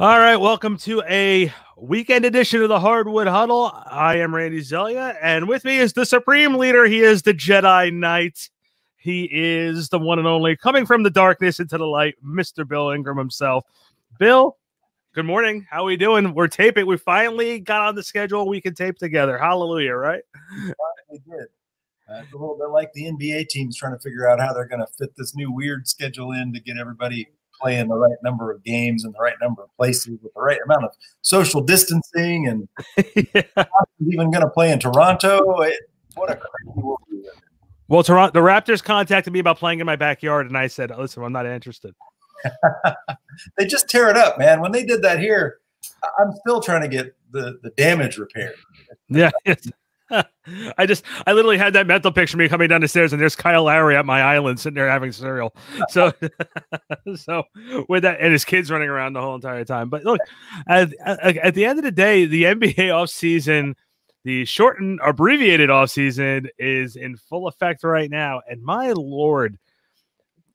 All right, welcome to a weekend edition of the Hardwood Huddle. I am Randy Zelia, and with me is the Supreme Leader. He is the Jedi Knight. He is the one and only coming from the darkness into the light, Mr. Bill Ingram himself. Bill, good morning. How are we doing? We're taping. We finally got on the schedule. We can tape together. Hallelujah, right? We did. Uh, a little bit like the NBA teams trying to figure out how they're going to fit this new weird schedule in to get everybody playing the right number of games in the right number of places with the right amount of social distancing and yeah. even going to play in Toronto. It, what a crazy world we live in. Well, Toronto, the Raptors contacted me about playing in my backyard, and I said, "Listen, I'm not interested." they just tear it up, man. When they did that here, I'm still trying to get the the damage repaired. Yeah. I just, I literally had that mental picture of me coming down the stairs, and there's Kyle Lowry at my island sitting there having cereal. So, so with that, and his kids running around the whole entire time. But look, at, at the end of the day, the NBA offseason, the shortened, abbreviated offseason is in full effect right now. And my lord,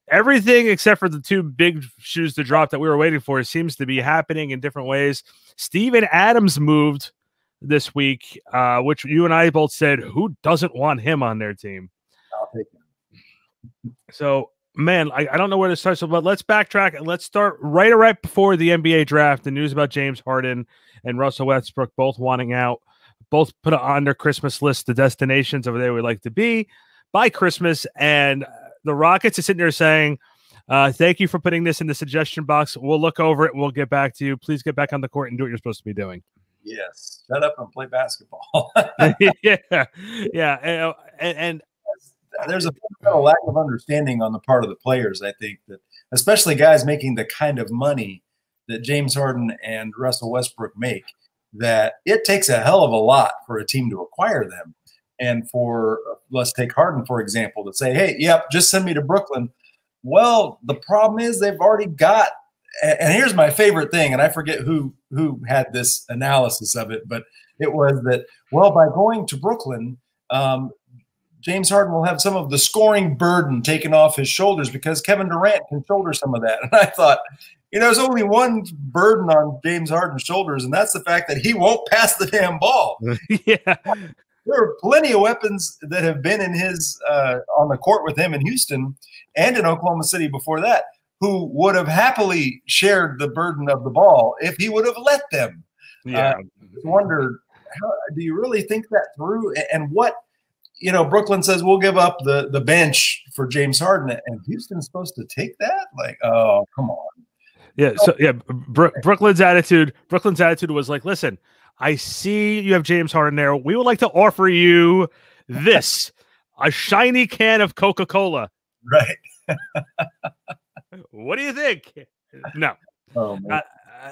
everything except for the two big shoes to drop that we were waiting for seems to be happening in different ways. Steven Adams moved this week, uh, which you and I both said, who doesn't want him on their team? I'll take him. So, man, I, I don't know where to start. So, but let's backtrack and let's start right right before the NBA draft. The news about James Harden and Russell Westbrook both wanting out, both put on their Christmas list the destinations of where they would like to be by Christmas. And the Rockets are sitting there saying, uh, thank you for putting this in the suggestion box. We'll look over it. We'll get back to you. Please get back on the court and do what you're supposed to be doing. Yes, shut up and play basketball. yeah, yeah, and, uh, and, there's a lack of understanding on the part of the players. I think that, especially guys making the kind of money that James Harden and Russell Westbrook make, that it takes a hell of a lot for a team to acquire them. And for uh, let's take Harden for example, to say, "Hey, yep, just send me to Brooklyn." Well, the problem is they've already got and here's my favorite thing, and I forget who who had this analysis of it, but it was that well, by going to Brooklyn, um, James Harden will have some of the scoring burden taken off his shoulders because Kevin Durant can shoulder some of that. And I thought, you know, there's only one burden on James Harden's shoulders, and that's the fact that he won't pass the damn ball. yeah. There are plenty of weapons that have been in his uh, on the court with him in Houston and in Oklahoma City before that who would have happily shared the burden of the ball if he would have let them. Yeah. Uh, wonder, how, do you really think that through? And what, you know, Brooklyn says we'll give up the the bench for James Harden, and Houston's supposed to take that? Like, oh, come on. Yeah. So yeah, Bro- Brooklyn's attitude. Brooklyn's attitude was like, listen, I see you have James Harden there. We would like to offer you this, a shiny can of Coca Cola. Right. what do you think? No. Oh, I,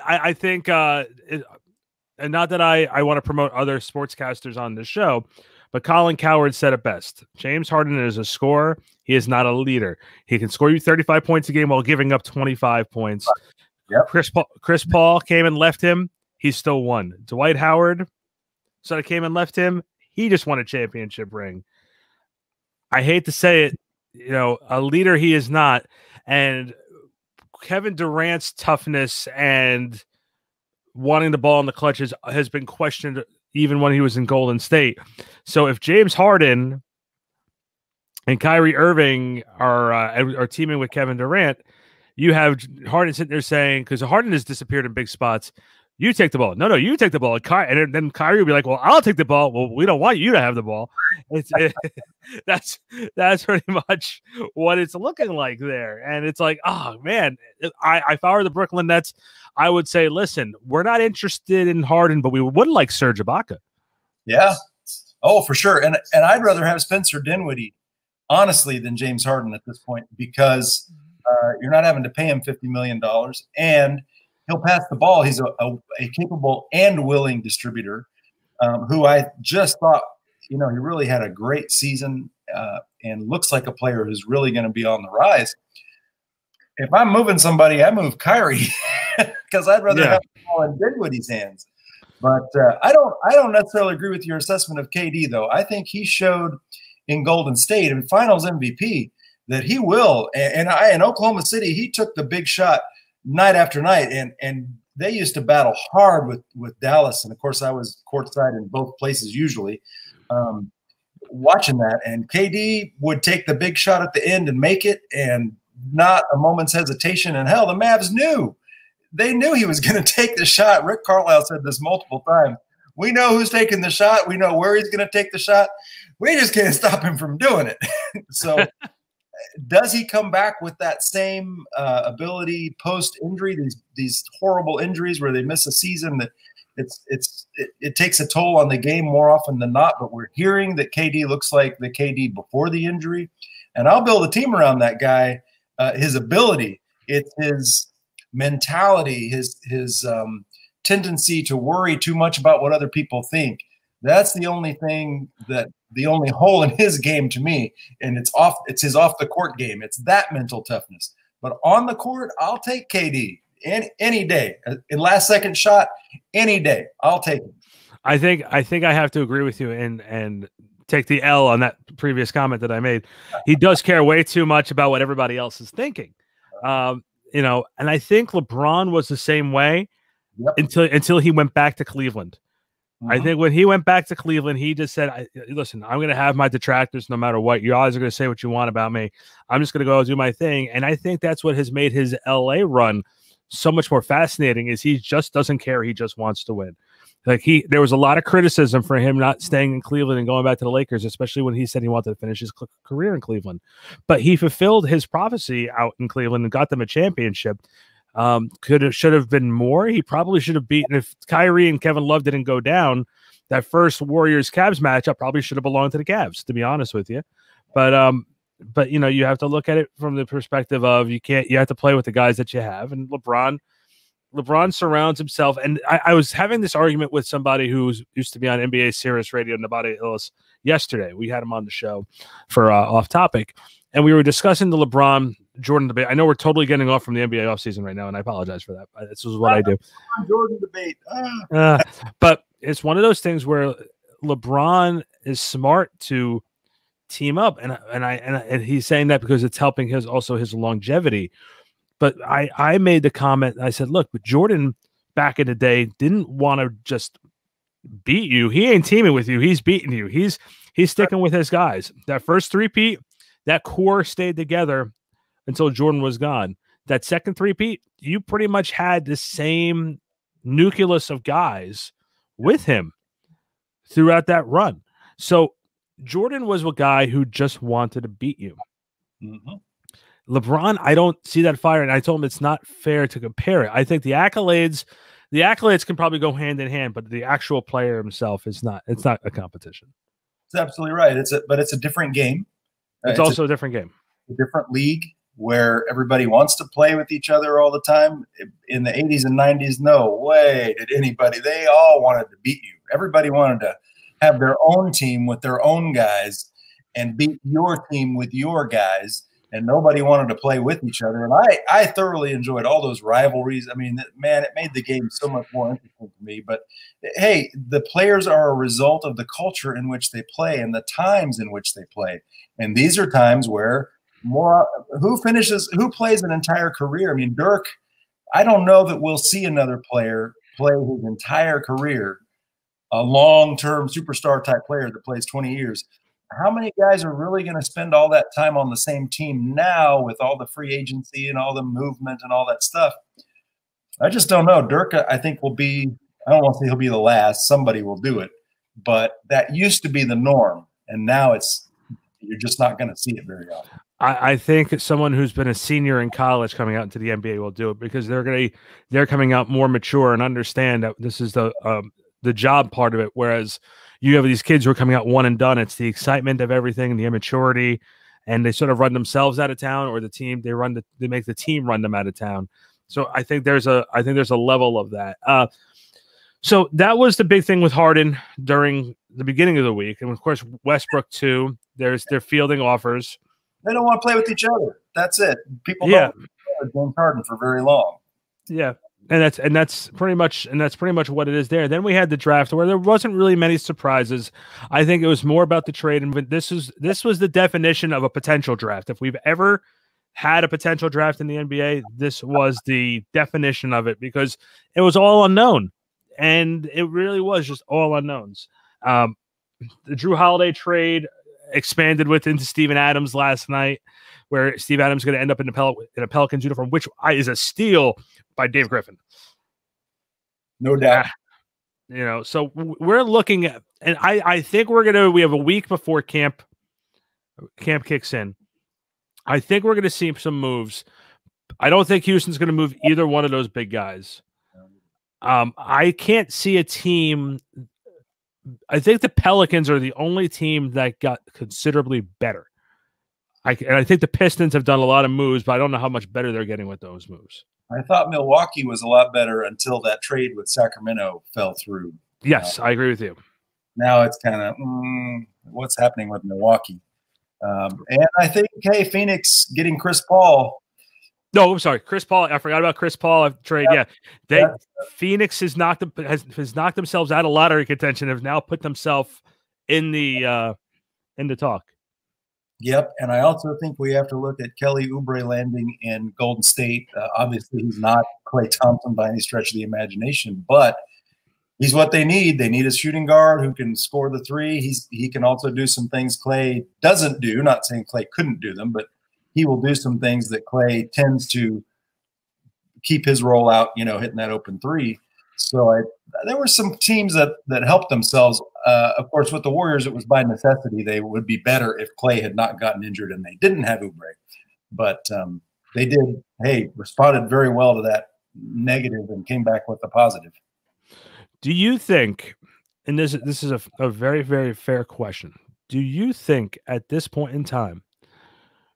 I, I, think, uh, it, and not that I, I want to promote other sportscasters on the show, but Colin Cowherd said it best. James Harden is a scorer. He is not a leader. He can score you 35 points a game while giving up 25 points. Yep. Chris Paul, Chris Paul came and left him. He still won. Dwight Howard, so I came and left him. He just won a championship ring. I hate to say it, you know, a leader he is not. And Kevin Durant's toughness and wanting the ball in the clutches has been questioned even when he was in Golden State. So if James Harden and Kyrie Irving are uh, are teaming with Kevin Durant, you have Harden sitting there saying because Harden has disappeared in big spots you take the ball. No, no, you take the ball. And then Kyrie will be like, well, I'll take the ball. Well, we don't want you to have the ball. It's it, that's that's pretty much what it's looking like there. And it's like, oh man, I if I were the Brooklyn Nets, I would say, listen, we're not interested in Harden, but we would like Serge Ibaka. Yeah. Oh, for sure. And and I'd rather have Spencer Dinwiddie, honestly, than James Harden at this point because uh, you're not having to pay him fifty million dollars and he'll pass the ball. He's a, a, a capable and willing distributor um, who I just thought, you know, he really had a great season uh, and looks like a player who's really going to be on the rise. If I'm moving somebody, I move Kyrie because I'd rather yeah. have the ball in Dinwiddie's hands. But uh, I don't, I don't necessarily agree with your assessment of KD though. I think he showed in Golden State and Finals MVP that he will. And, and I in Oklahoma City, he took the big shot night after night, and and they used to battle hard with with Dallas, and of course I was courtside in both places usually. Um, watching that, and KD would take the big shot at the end and make it, and not a moment's hesitation. And hell, the Mavs knew they knew he was going to take the shot. Rick Carlisle said this multiple times. We know who's taking the shot. We know where he's going to take the shot. We just can't stop him from doing it. so, does he come back with that same uh, ability post injury? These these horrible injuries where they miss a season that it's it's it, it, takes a toll on the game more often than not. But we're hearing that KD looks like the KD before the injury, and I'll build a team around that guy. Uh, his ability, it's his mentality, his his um, tendency to worry too much about what other people think. That's the only thing that the only hole in his game to me, and it's off. It's his off the court game. It's that mental toughness. But on the court, I'll take KD any any day. In last second shot, any day, I'll take him. I think I think I have to agree with you and and take the L on that previous comment that I made. He does care way too much about what everybody else is thinking. Um, you know, and I think LeBron was the same way yep. until until he went back to Cleveland. I mm-hmm. think when he went back to Cleveland, he just said, "Listen, I'm going to have my detractors no matter what. You guys are going to say what you want about me. I'm just going to go do my thing." And I think that's what has made his LA run so much more fascinating. Is he just doesn't care. He just wants to win. Like he, there was a lot of criticism for him not staying in Cleveland and going back to the Lakers, especially when he said he wanted to finish his career in Cleveland. But he fulfilled his prophecy out in Cleveland and got them a championship. Um, could have should have been more. He probably should have beaten if Kyrie and Kevin Love didn't go down. That first Warriors Cavs matchup probably should have belonged to the Cavs, to be honest with you. But um, but you know, you have to look at it from the perspective of you can't you have to play with the guys that you have, and LeBron LeBron surrounds himself, and I, I, was having this argument with somebody who used to be on NBA Sirius Radio, Nabate Illis, yesterday. We had him on the show for uh, off topic, and we were discussing the LeBron Jordan debate. I know we're totally getting off from the NBA offseason right now, and I apologize for that. This is what I do. Jordan debate, ah. uh, but it's one of those things where LeBron is smart to team up, and and I and, and he's saying that because it's helping his also his longevity but I I made the comment. I said, look, but Jordan back in the day didn't want to just beat you. He ain't teaming with you. He's beating you. He's he's sticking with his guys. That first three-peat, that core stayed together until Jordan was gone. That second three-peat, you pretty much had the same nucleus of guys with him throughout that run. So Jordan was a guy who just wanted to beat you. Mm-hmm. LeBron, I don't see that fire, and I told him it's not fair to compare it. I think the accolades, the accolades can probably go hand in hand, but the actual player himself is not. It's not a competition. It's absolutely right. It's a but it's a different game. It's, it's also a, a, different game. A different league where everybody wants to play with each other all the time. In the 80s and 90s, no way did anybody. They all wanted to beat you. Everybody wanted to have their own team with their own guys and beat your team with your guys and nobody wanted to play with each other. And I, I thoroughly enjoyed all those rivalries. I mean, man, it made the game so much more interesting to me. But hey, the players are a result of the culture in which they play and the times in which they play. And these are times where more who finishes who plays an entire career. I mean, Dirk, I don't know that we'll see another player play his entire career, a long-term superstar type player that plays 20 years how many guys are really going to spend all that time on the same team now with all the free agency and all the movement and all that stuff? I just don't know. Dirk, I think, will be, I don't want to say he'll be the last, somebody will do it, but that used to be the norm. And now it's, you're just not going to see it very often. I, I think someone who's been a senior in college coming out into the NBA will do it because they're to, they're coming out more mature and understand that this is the, um, the job part of it. Whereas, you have these kids who are coming out one and done. It's the excitement of everything, and the immaturity, and they sort of run themselves out of town, or the team they run the they make the team run them out of town. So I think there's a I think there's a level of that. Uh, so that was the big thing with Harden during the beginning of the week, and of course Westbrook too. There's their fielding offers. They don't want to play with each other. That's it. People yeah. don't James Harden for very long. Yeah, and that's and that's pretty much and that's pretty much what it is there. Then we had the draft where there wasn't really many surprises. I think it was more about the trade, and this is this was the definition of a potential draft. If we've ever had a potential draft in the NBA, this was the definition of it because it was all unknown. And it really was just all unknowns. Um, the Jrue Holiday trade expanded with into Steven Adams last night, where Steve Adams is going to end up in a, Pel- in a Pelicans uniform, which is a steal by Dave Griffin. No doubt. You know, so we're looking at, and I, I think we're going to, we have a week before camp, camp kicks in. I think we're going to see some moves. I don't think Houston's going to move either one of those big guys. Um, I can't see a team. I think the Pelicans are the only team that got considerably better. I, and I think the Pistons have done a lot of moves, but I don't know how much better they're getting with those moves. I thought Milwaukee was a lot better until that trade with Sacramento fell through. Yes, uh, I agree with you. Now it's kind of mm, what's happening with Milwaukee. Um, and I think, hey, Phoenix getting Chris Paul. No, I'm sorry, Chris Paul. I forgot about Chris Paul I've trade. Yeah, yeah. they Phoenix has knocked has, has knocked themselves out of lottery contention. Have now put themselves in the uh, in the talk. Yep, and I also think we have to look at Kelly Oubre landing in Golden State. Uh, obviously, he's not Klay Thompson by any stretch of the imagination, but he's what they need. They need a shooting guard who can score the three. He's he can also do some things Klay doesn't do. Not saying Klay couldn't do them, but he will do some things that Klay tends to keep his roll out. You know, hitting that open three. So I, there were some teams that that helped themselves. Uh, of course, with the Warriors, it was by necessity. They would be better if Klay had not gotten injured and they didn't have Oubre. But um, they did. Hey, responded very well to that negative and came back with a positive. Do you think, and this this is a, a very very fair question. Do you think at this point in time,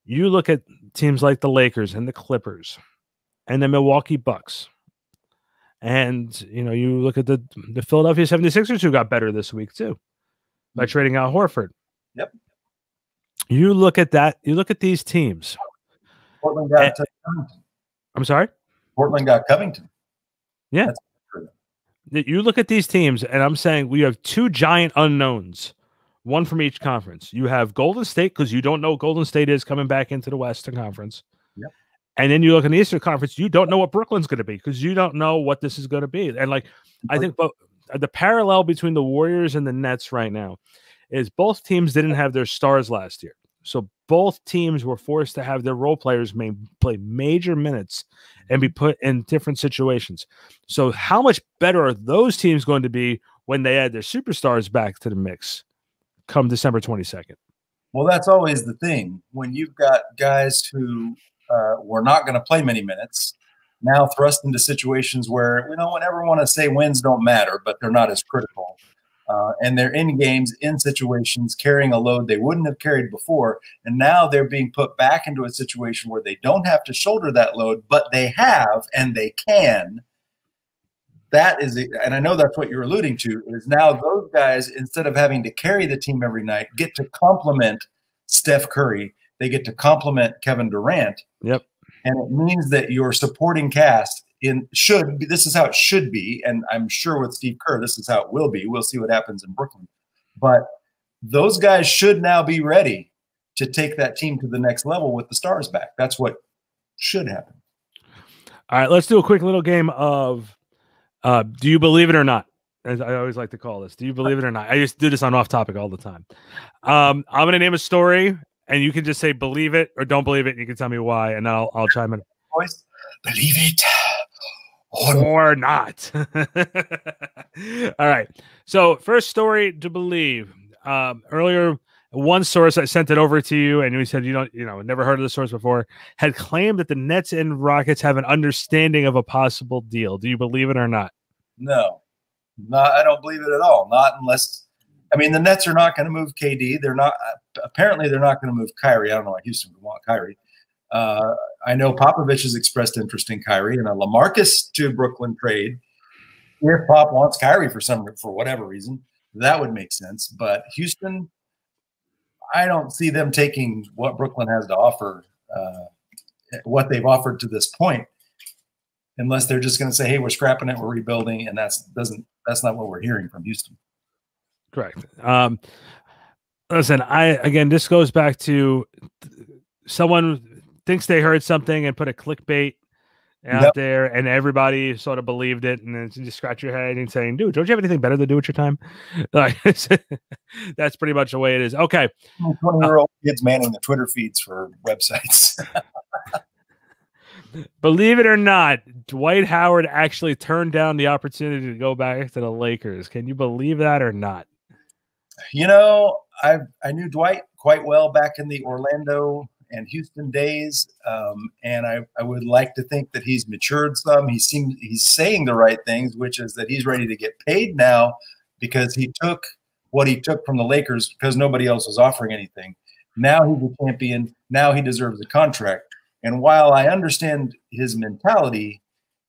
you look at teams like the Lakers and the Clippers, and the Milwaukee Bucks, and you know you look at the the Philadelphia 76ers who got better this week too by mm-hmm. trading out Horford. Yep. You look at that. You look at these teams. Portland got and, Covington. I'm sorry. Portland got Covington. Yeah. That's you look at these teams, and I'm saying we have two giant unknowns, one from each conference. You have Golden State because you don't know what Golden State is coming back into the Western Conference. Yep. And then you look in the Eastern Conference, you don't know what Brooklyn's going to be because you don't know what this is going to be. And like, I think, but the parallel between the Warriors and the Nets right now is both teams didn't have their stars last year. So both teams were forced to have their role players may, play major minutes and be mm-hmm. put in different situations. So how much better are those teams going to be when they add their superstars back to the mix come December 22nd? Well, that's always the thing. When you've got guys who uh, were not going to play many minutes, now thrust into situations where, we don't ever want to say wins don't matter, but they're not as critical uh, and they're in games, in situations, carrying a load they wouldn't have carried before. And now they're being put back into a situation where they don't have to shoulder that load, but they have and they can. That is, and I know that's what you're alluding to, is now those guys, instead of having to carry the team every night, get to complement Steph Curry. They get to complement Kevin Durant. Yep. And it means that your supporting cast in should be, this is how it should be, and I'm sure with Steve Kerr, this is how it will be. We'll see what happens in Brooklyn, but those guys should now be ready to take that team to the next level with the stars back. That's what should happen. All right, let's do a quick little game of uh, do you believe it or not? As I always like to call this. Do you believe it or not? I just do this on off topic all the time. Um, I'm gonna name a story, and you can just say believe it or don't believe it. And you can tell me why, and I'll I'll chime in. Believe it or not. All right. So, first story to believe. Um, earlier, one source I sent it over to you, and we said you don't, you know, never heard of the source before, had claimed that the Nets and Rockets have an understanding of a possible deal. Do you believe it or not? No, not. I don't believe it at all. Not unless. I mean, the Nets are not going to move KD. They're not. Apparently, they're not going to move Kyrie. I don't know why Houston would want Kyrie. Uh, I know Popovich has expressed interest in Kyrie and a LaMarcus to Brooklyn trade. If Pop wants Kyrie for some for whatever reason, that would make sense. But Houston, I don't see them taking what Brooklyn has to offer, uh, what they've offered to this point, unless they're just going to say, "Hey, we're scrapping it, we're rebuilding," and that's doesn't that's not what we're hearing from Houston. Correct. Um, listen, I again, this goes back to someone thinks they heard something and put a clickbait out yep. there, and everybody sort of believed it, and then you just scratch your head and saying, "Dude, don't you have anything better to do with your time?" Like that's pretty much the way it is. Okay, twenty-year-old uh, kids manning the Twitter feeds for websites. Believe it or not, Dwight Howard actually turned down the opportunity to go back to the Lakers. Can you believe that or not? You know, I I knew Dwight quite well back in the Orlando and Houston days, um, and I, I would like to think that he's matured some. He seems he's saying the right things, which is that he's ready to get paid now because he took what he took from the Lakers because nobody else was offering anything. Now he's a champion. Now he deserves a contract. And while I understand his mentality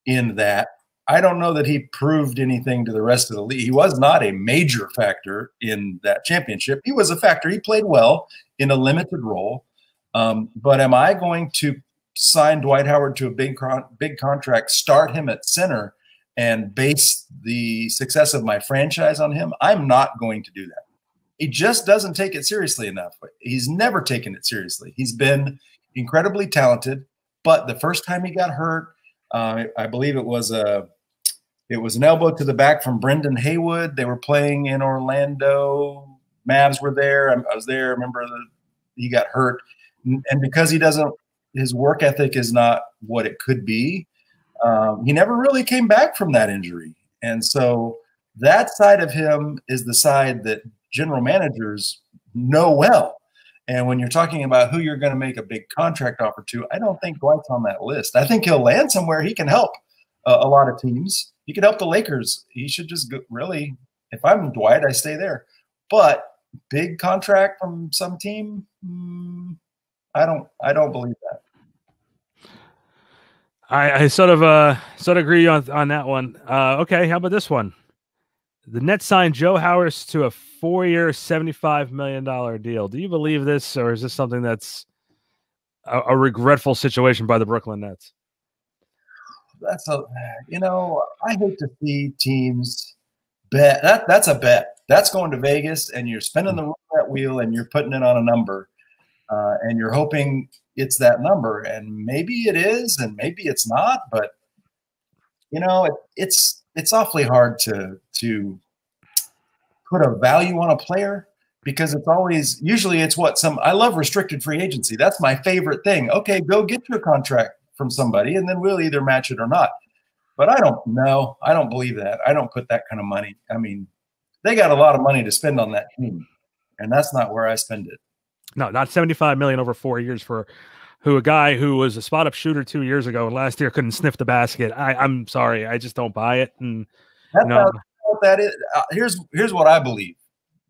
in that, I don't know that he proved anything to the rest of the league. He was not a major factor in that championship. He was a factor. He played well in a limited role. Um, but am I going to sign Dwight Howard to a big big contract, start him at center, and base the success of my franchise on him? I'm not going to do that. He just doesn't take it seriously enough. He's never taken it seriously. He's been incredibly talented, but the first time he got hurt, uh, I believe it was a it was an elbow to the back from Brendan Haywood. They were playing in Orlando. Mavs were there. I, was there. I remember he got hurt, and because he doesn't, his work ethic is not what it could be. Um, he never really came back from that injury, and so that side of him is the side that general managers know well. And when you're talking about who you're going to make a big contract offer to, I don't think Dwight's on that list. I think he'll land somewhere. He can help a lot of teams. He could help the Lakers. He should just go, really, if I'm Dwight, I stay there. But big contract from some team, mm, I don't, I don't believe that. I, I sort of uh sort of agree on on that one. Uh, okay, how about this one? The Nets signed Joe Harris to a four-year, seventy-five million dollar deal. Do you believe this, or is this something that's a, a regretful situation by the Brooklyn Nets? That's a, you know, I hate to see teams bet. That that's a bet. That's going to Vegas, and you're spinning the roulette wheel, and you're putting it on a number, uh, and you're hoping it's that number, and maybe it is, and maybe it's not, but you know, it, it's it's awfully hard to to put a value on a player because it's always usually it's what some I love restricted free agency. That's my favorite thing. Okay, go get your contract from somebody and then we'll either match it or not. But I don't know. I don't believe that. I don't put that kind of money. I mean, they got a lot of money to spend on that team, and that's not where I spend it. No, not 75 million over 4 years for who a guy who was a spot up shooter 2 years ago and last year couldn't sniff the basket. I I'm sorry. I just don't buy it and that's you know, what that is. Uh, here's here's what I believe,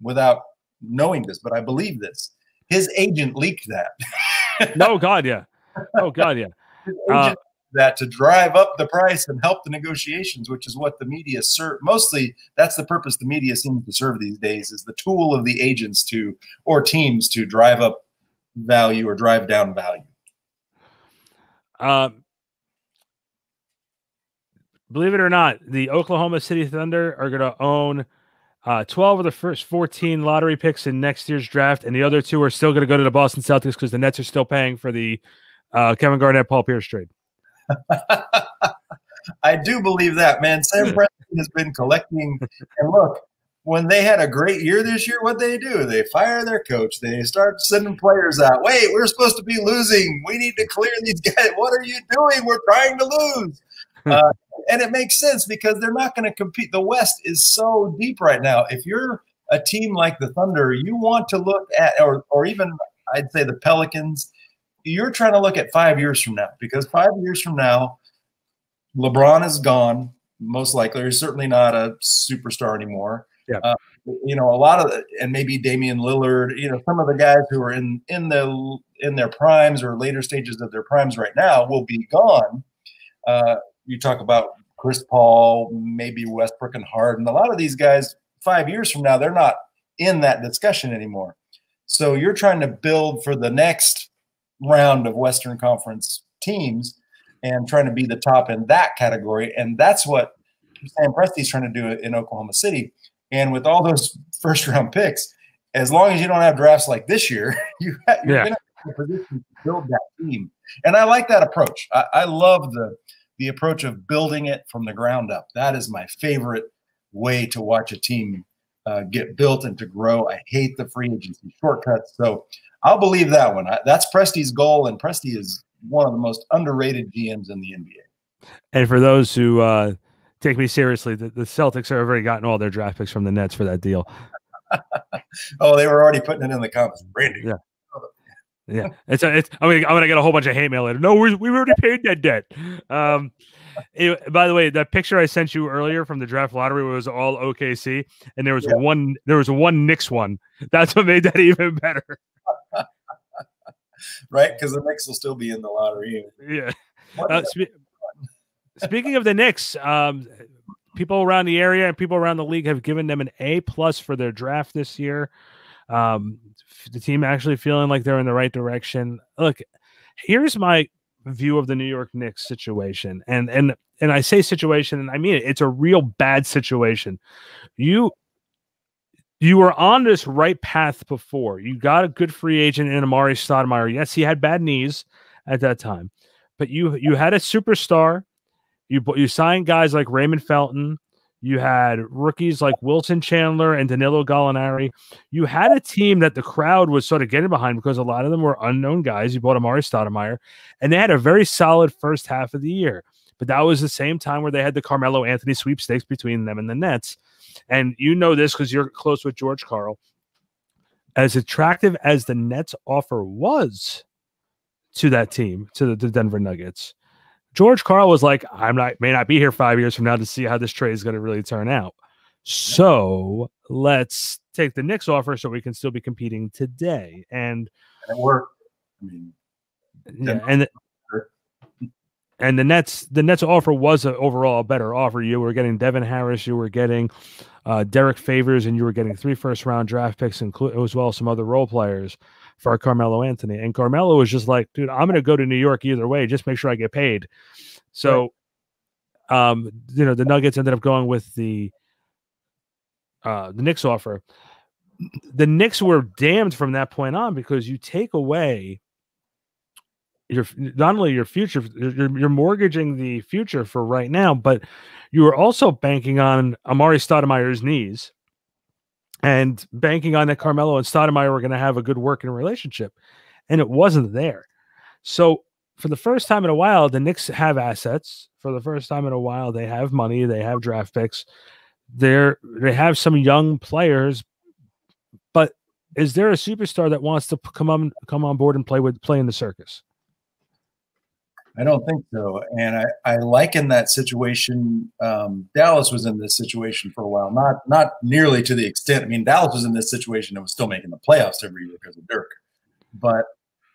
without knowing this, but I believe this. His agent leaked that. no, God, yeah. Oh, God, yeah. Uh, that to drive up the price and help the negotiations, which is what the media serve. Mostly, that's the purpose the media seems to serve these days is the tool of the agents to or teams to drive up value or drive down value. Um, believe it or not, the Oklahoma City Thunder are going to own uh, 12 of the first 14 lottery picks in next year's draft, and the other two are still going to go to the Boston Celtics because the Nets are still paying for the uh, Kevin Garnett, Paul Pierce trade. I do believe that, man. Sam Presti has been collecting. And look, when they had a great year this year, what they do? They fire their coach. They start sending players out. Wait, we're supposed to be losing. We need to clear these guys. What are you doing? We're trying to lose. Uh, and it makes sense because they're not going to compete. The West is so deep right now. If you're a team like the Thunder, you want to look at, or, or even I'd say the Pelicans, you're trying to look at five years from now because five years from now, LeBron is gone, most likely. He's certainly not a superstar anymore. Yeah. Uh, you know, a lot of, the, and maybe Damian Lillard, you know, some of the guys who are in in the in their primes or later stages of their primes right now will be gone. Uh, you talk about Chris Paul, maybe Westbrook and Harden. A lot of these guys, five years from now, they're not in that discussion anymore. So you're trying to build for the next round of Western Conference teams and trying to be the top in that category. And that's what Sam Presti's trying to do in Oklahoma City. And with all those first round picks, as long as you don't have drafts like this year, you are yeah. going to have a position to build that team. and I like that approach. I, I love the the approach of building it from the ground up. That is my favorite way to watch a team uh, get built and to grow. I hate the free agency shortcuts. So I'll believe that one. I, that's Presti's goal, and Presti is one of the most underrated GMs in the NBA. And for those who uh, take me seriously, the, the Celtics have already gotten all their draft picks from the Nets for that deal. oh, they were already putting it in the comments. Brandy. Yeah. Yeah, it's a, it's. I mean, I'm gonna get a whole bunch of hate mail later. No, we we already paid that debt. Um, by the way, that picture I sent you earlier from the draft lottery was all OKC, and there was yeah. one there was one Knicks one. That's what made that even better. right, because the Knicks will still be in the lottery. Yeah. Uh, spe- speaking of the Knicks, um, people around the area and people around the league have given them an A plus for their draft this year. Um, the team actually feeling like they're in the right direction. Look, here's my view of the New York Knicks situation. And and and I say situation and I mean it. It's a real bad situation. You you were on this right path before. You got a good free agent in Amar'e Stoudemire. Yes, he had bad knees at that time, but you you had a superstar. You you signed guys like Raymond Felton. You had rookies like Wilson Chandler and Danilo Gallinari. You had a team that the crowd was sort of getting behind because a lot of them were unknown guys. You bought Amar'e Stoudemire, and they had a very solid first half of the year. But that was the same time where they had the Carmelo Anthony sweepstakes between them and the Nets. And you know this because you're close with George Karl. As attractive as the Nets offer was to that team, to the, Denver Nuggets, George Karl was like, I'm not may not be here five years from now to see how this trade is going to really turn out. So let's take the Knicks offer so we can still be competing today. And, and it worked. I mean, yeah, and and the Nets, the Nets offer was a, overall a better offer. You were getting Devin Harris, you were getting uh, Derrick Favors, and you were getting three first round draft picks, include as well as some other role players for Carmelo Anthony. And Carmelo was just like, dude, I'm going to go to New York either way. Just make sure I get paid. So, right. um, you know, the Nuggets ended up going with the uh, the Knicks offer. The Knicks were damned from that point on because you take away your not only your future, you're, you're mortgaging the future for right now, but you are also banking on Amar'e Stoudemire's knees and banking on that Carmelo and Stoudemire were going to have a good working relationship, and it wasn't there. So for the first time in a while, the Knicks have assets. For the first time in a while, they have money, they have draft picks, they're they have some young players. But is there a superstar that wants to come on come on board and play with play in the circus? I don't think so. And I, I liken that situation. Um, Dallas was in this situation for a while, not not nearly to the extent. I mean, Dallas was in this situation and was still making the playoffs every year because of Dirk. But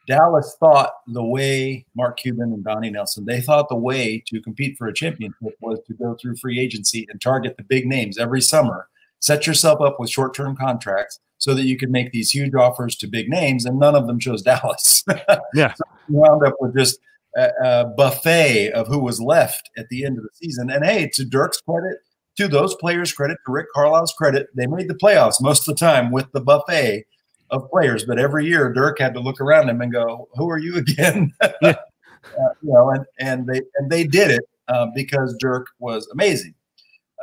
Dallas thought the way Mark Cuban and Donnie Nelson, they thought the way to compete for a championship was to go through free agency and target the big names every summer, set yourself up with short term contracts so that you could make these huge offers to big names, and none of them chose Dallas. yeah. So you wound up with just a, buffet of who was left at the end of the season. And hey, to Dirk's credit, to those players' credit, to Rick Carlisle's credit, they made the playoffs most of the time with the buffet of players. But every year, Dirk had to look around him and go, "Who are you again?" uh, you know, and and they and they did it uh, because Dirk was amazing.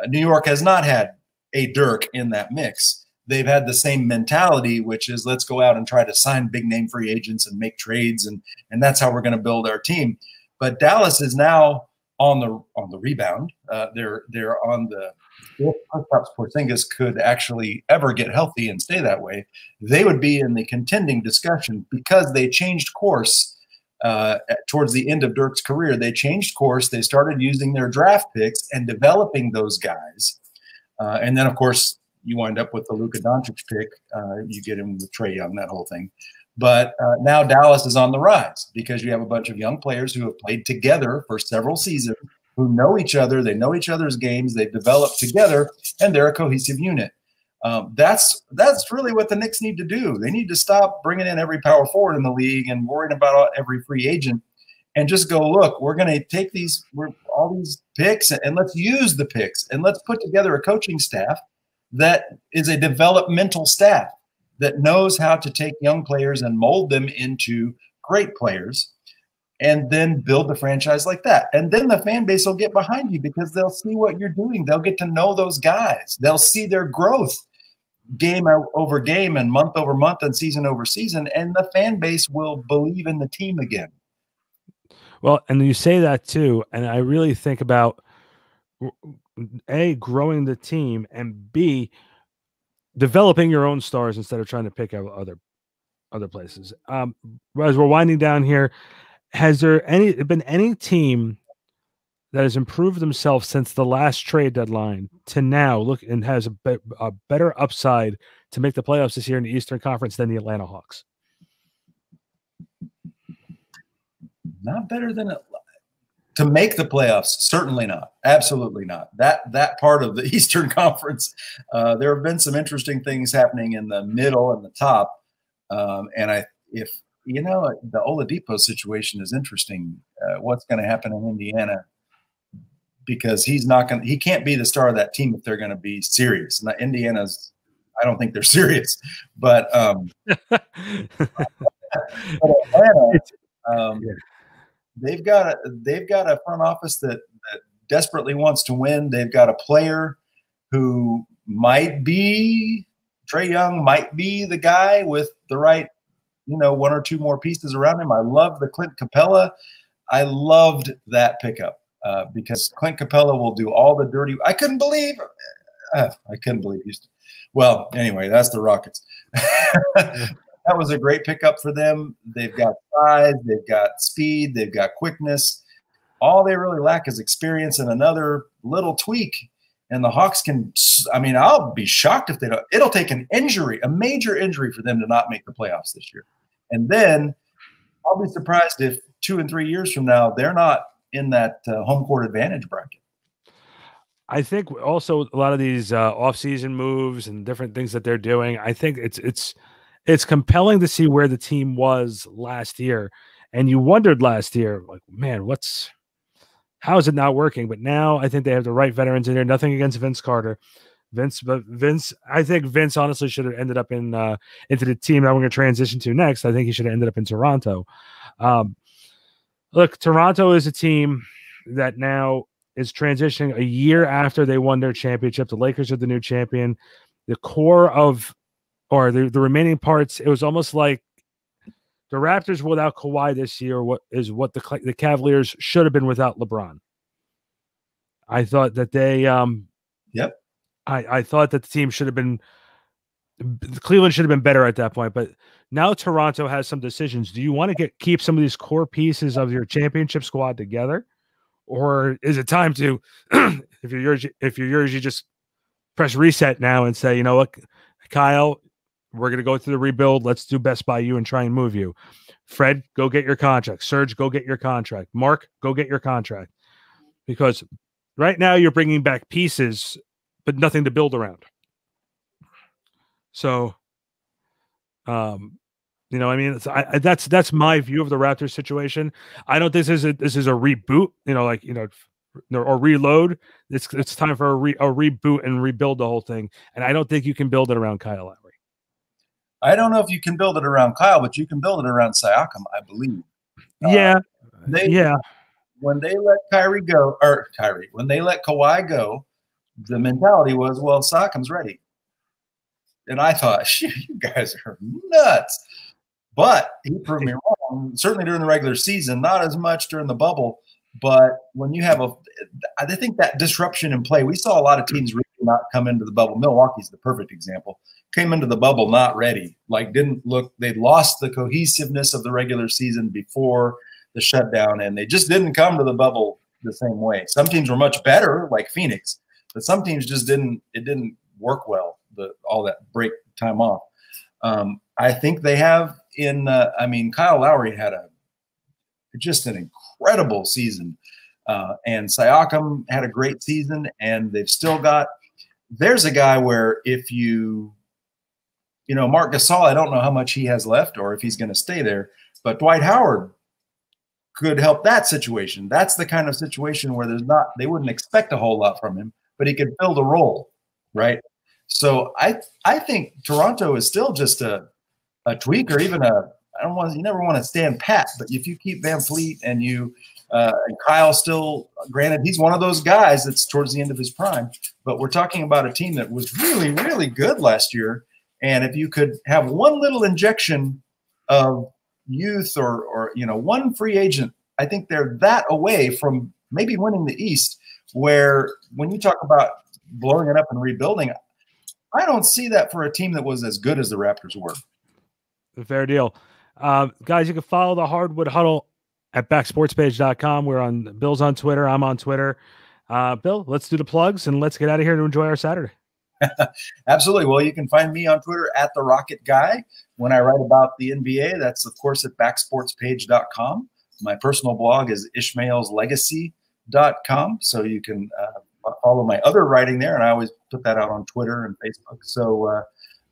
Uh, New York has not had a Dirk in that mix they've had the same mentality, which is let's go out and try to sign big name free agents and make trades, and and that's how we're going to build our team. But Dallas is now on the on the rebound. Uh, they're they're on the if Kristaps Porzingis could actually ever get healthy and stay that way, they would be in the contending discussion because they changed course uh, towards the end of Dirk's career. They changed course. They started using their draft picks and developing those guys. Uh, and then, of course, you wind up with the Luka Doncic pick. Uh, you get him with Trae Young, that whole thing. But uh, now Dallas is on the rise because you have a bunch of young players who have played together for several seasons, who know each other, they know each other's games, they've developed together, and they're a cohesive unit. Um, that's that's really what the Knicks need to do. They need to stop bringing in every power forward in the league and worrying about every free agent, and just go look. We're going to take these we're, all these picks and let's use the picks and let's put together a coaching staff that is a developmental staff that knows how to take young players and mold them into great players. and then build the franchise like that. And then the fan base will get behind you because they'll see what you're doing. They'll get to know those guys. They'll see their growth game over game and month over month and season over season and the fan base will believe in the team again. Well, and you say that too and I really think about a growing the team and b developing your own stars instead of trying to pick out other other places. Um, as we're winding down here, has there any been any team that has improved themselves since the last trade deadline to now look and has a, be- a better upside to make the playoffs this year in the Eastern Conference than the Atlanta Hawks? Not better than to make the playoffs. Certainly not. Absolutely not. That that part of the Eastern Conference, uh, there have been some interesting things happening in the middle and the top. Um, and I, if you know, the Oladipo situation is interesting. Uh, what's going to happen in Indiana? Because he's not going. He can't be the star of that team if they're going to be serious. And Indiana's, I don't think they're serious. But, um, but Atlanta, um, they've got a they've got a front office that, that desperately wants to win. They've got a player who might be Trae Young might be the guy with the right, you know, one or two more pieces around him. I love the Clint Capela. I loved that pickup uh, because Clint Capela will do all the dirty. I couldn't believe. Uh, I couldn't believe Houston. Well, anyway, that's the Rockets. that was a great pickup for them. They've got size, they've got speed, they've got quickness. All they really lack is experience and another little tweak and the Hawks can. I mean, I'll be shocked if they don't. It'll take an injury, a major injury, for them to not make the playoffs this year, and then I'll be surprised if two and three years from now they're not in that uh, home court advantage bracket. I think also a lot of these uh, off-season moves and different things that they're doing. I think it's it's it's compelling to see where the team was last year, and you wondered last year, like, man, what's how is it not working? But now I think they have the right veterans in there. Nothing against Vince Carter. Vince, but Vince, I think Vince honestly should have ended up in uh, into the team that we're going to transition to next. I think he should have ended up in Toronto. Um, look, Toronto is a team that now is transitioning a year after they won their championship. The Lakers are the new champion. The core of, or the, the remaining parts, it was almost like the Raptors without Kawhi this year what is what the the Cavaliers should have been without LeBron. I thought that they um yep. I I thought that the team should have been Cleveland should have been better at that point, but now Toronto has some decisions. Do you want to get keep some of these core pieces of your championship squad together, or is it time to, if you're yours, if you're yours, you just press reset now and say, you know what, Kyle, we're going to go through the rebuild. Let's do best by you and try and move you. Fred, go get your contract. Serge, go get your contract. Mark, go get your contract. Because right now you're bringing back pieces, but nothing to build around. So, um, you know, I mean, I, that's that's my view of the Raptors situation. I don't. This is a this is a reboot. You know, like you know, or reload. It's it's time for a, re, a reboot and rebuild the whole thing. And I don't think you can build it around Kyle Lowry. I don't know if you can build it around Kyle, but you can build it around Siakam, I believe. Yeah. Uh, they, yeah. When they let Kyrie go, or Kyrie, when they let Kawhi go, the mentality was, well, Siakam's ready. And I thought, you guys are nuts. But he proved me wrong. Certainly during the regular season, not as much during the bubble. But when you have a, I think that disruption in play, we saw a lot of teams really not come into the bubble. Milwaukee's the perfect example came into the bubble not ready, like didn't look, they lost the cohesiveness of the regular season before the shutdown, and they just didn't come to the bubble the same way. Some teams were much better, like Phoenix, but some teams just didn't, it didn't work well, the all that break time off. Um, I think they have in, uh, I mean, Kyle Lowry had a just an incredible season. Uh, and Siakam had a great season, and they've still got. There's a guy where if you you know, Marc Gasol, I don't know how much he has left or if he's going to stay there, but Dwight Howard could help that situation. That's the kind of situation where there's not, they wouldn't expect a whole lot from him, but he could fill the role, right? So I, I think Toronto is still just a, a tweak or even a, I don't want you never want to stand pat, but if you keep VanVleet and you uh, and Kyle still, granted, he's one of those guys that's towards the end of his prime, but we're talking about a team that was really, really good last year. And if you could have one little injection of youth or, or you know, one free agent, I think they're that away from maybe winning the East. Where when you talk about blowing it up and rebuilding, I don't see that for a team that was as good as the Raptors were. Fair deal. Uh, guys, you can follow the Hardwood Huddle at backsportspage.com. We're on Bill's on Twitter. I'm on Twitter. Uh, Bill, let's do the plugs and let's get out of here to enjoy our Saturday. Absolutely. Well, you can find me on Twitter at the Rocket Guy. When I write about the NBA, that's of course at backsportspage.com. My personal blog is ishmaelslegacy.com. So you can uh, follow my other writing there. And I always put that out on Twitter and Facebook. So, uh,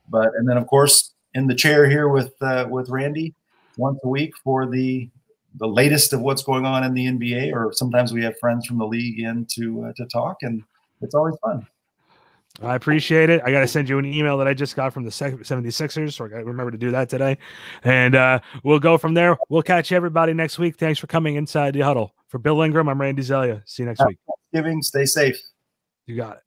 but, and then of course, in the chair here with, uh, with Randy once a week for the the latest of what's going on in the NBA, or sometimes we have friends from the league in to uh, to talk, and it's always fun. I appreciate it. I got to send you an email that I just got from the 76ers. So I got to remember to do that today. And uh, we'll go from there. We'll catch everybody next week. Thanks for coming inside the huddle. For Bill Ingram, I'm Randy Zelia. See you next week. Thanksgiving. Stay safe. You got it.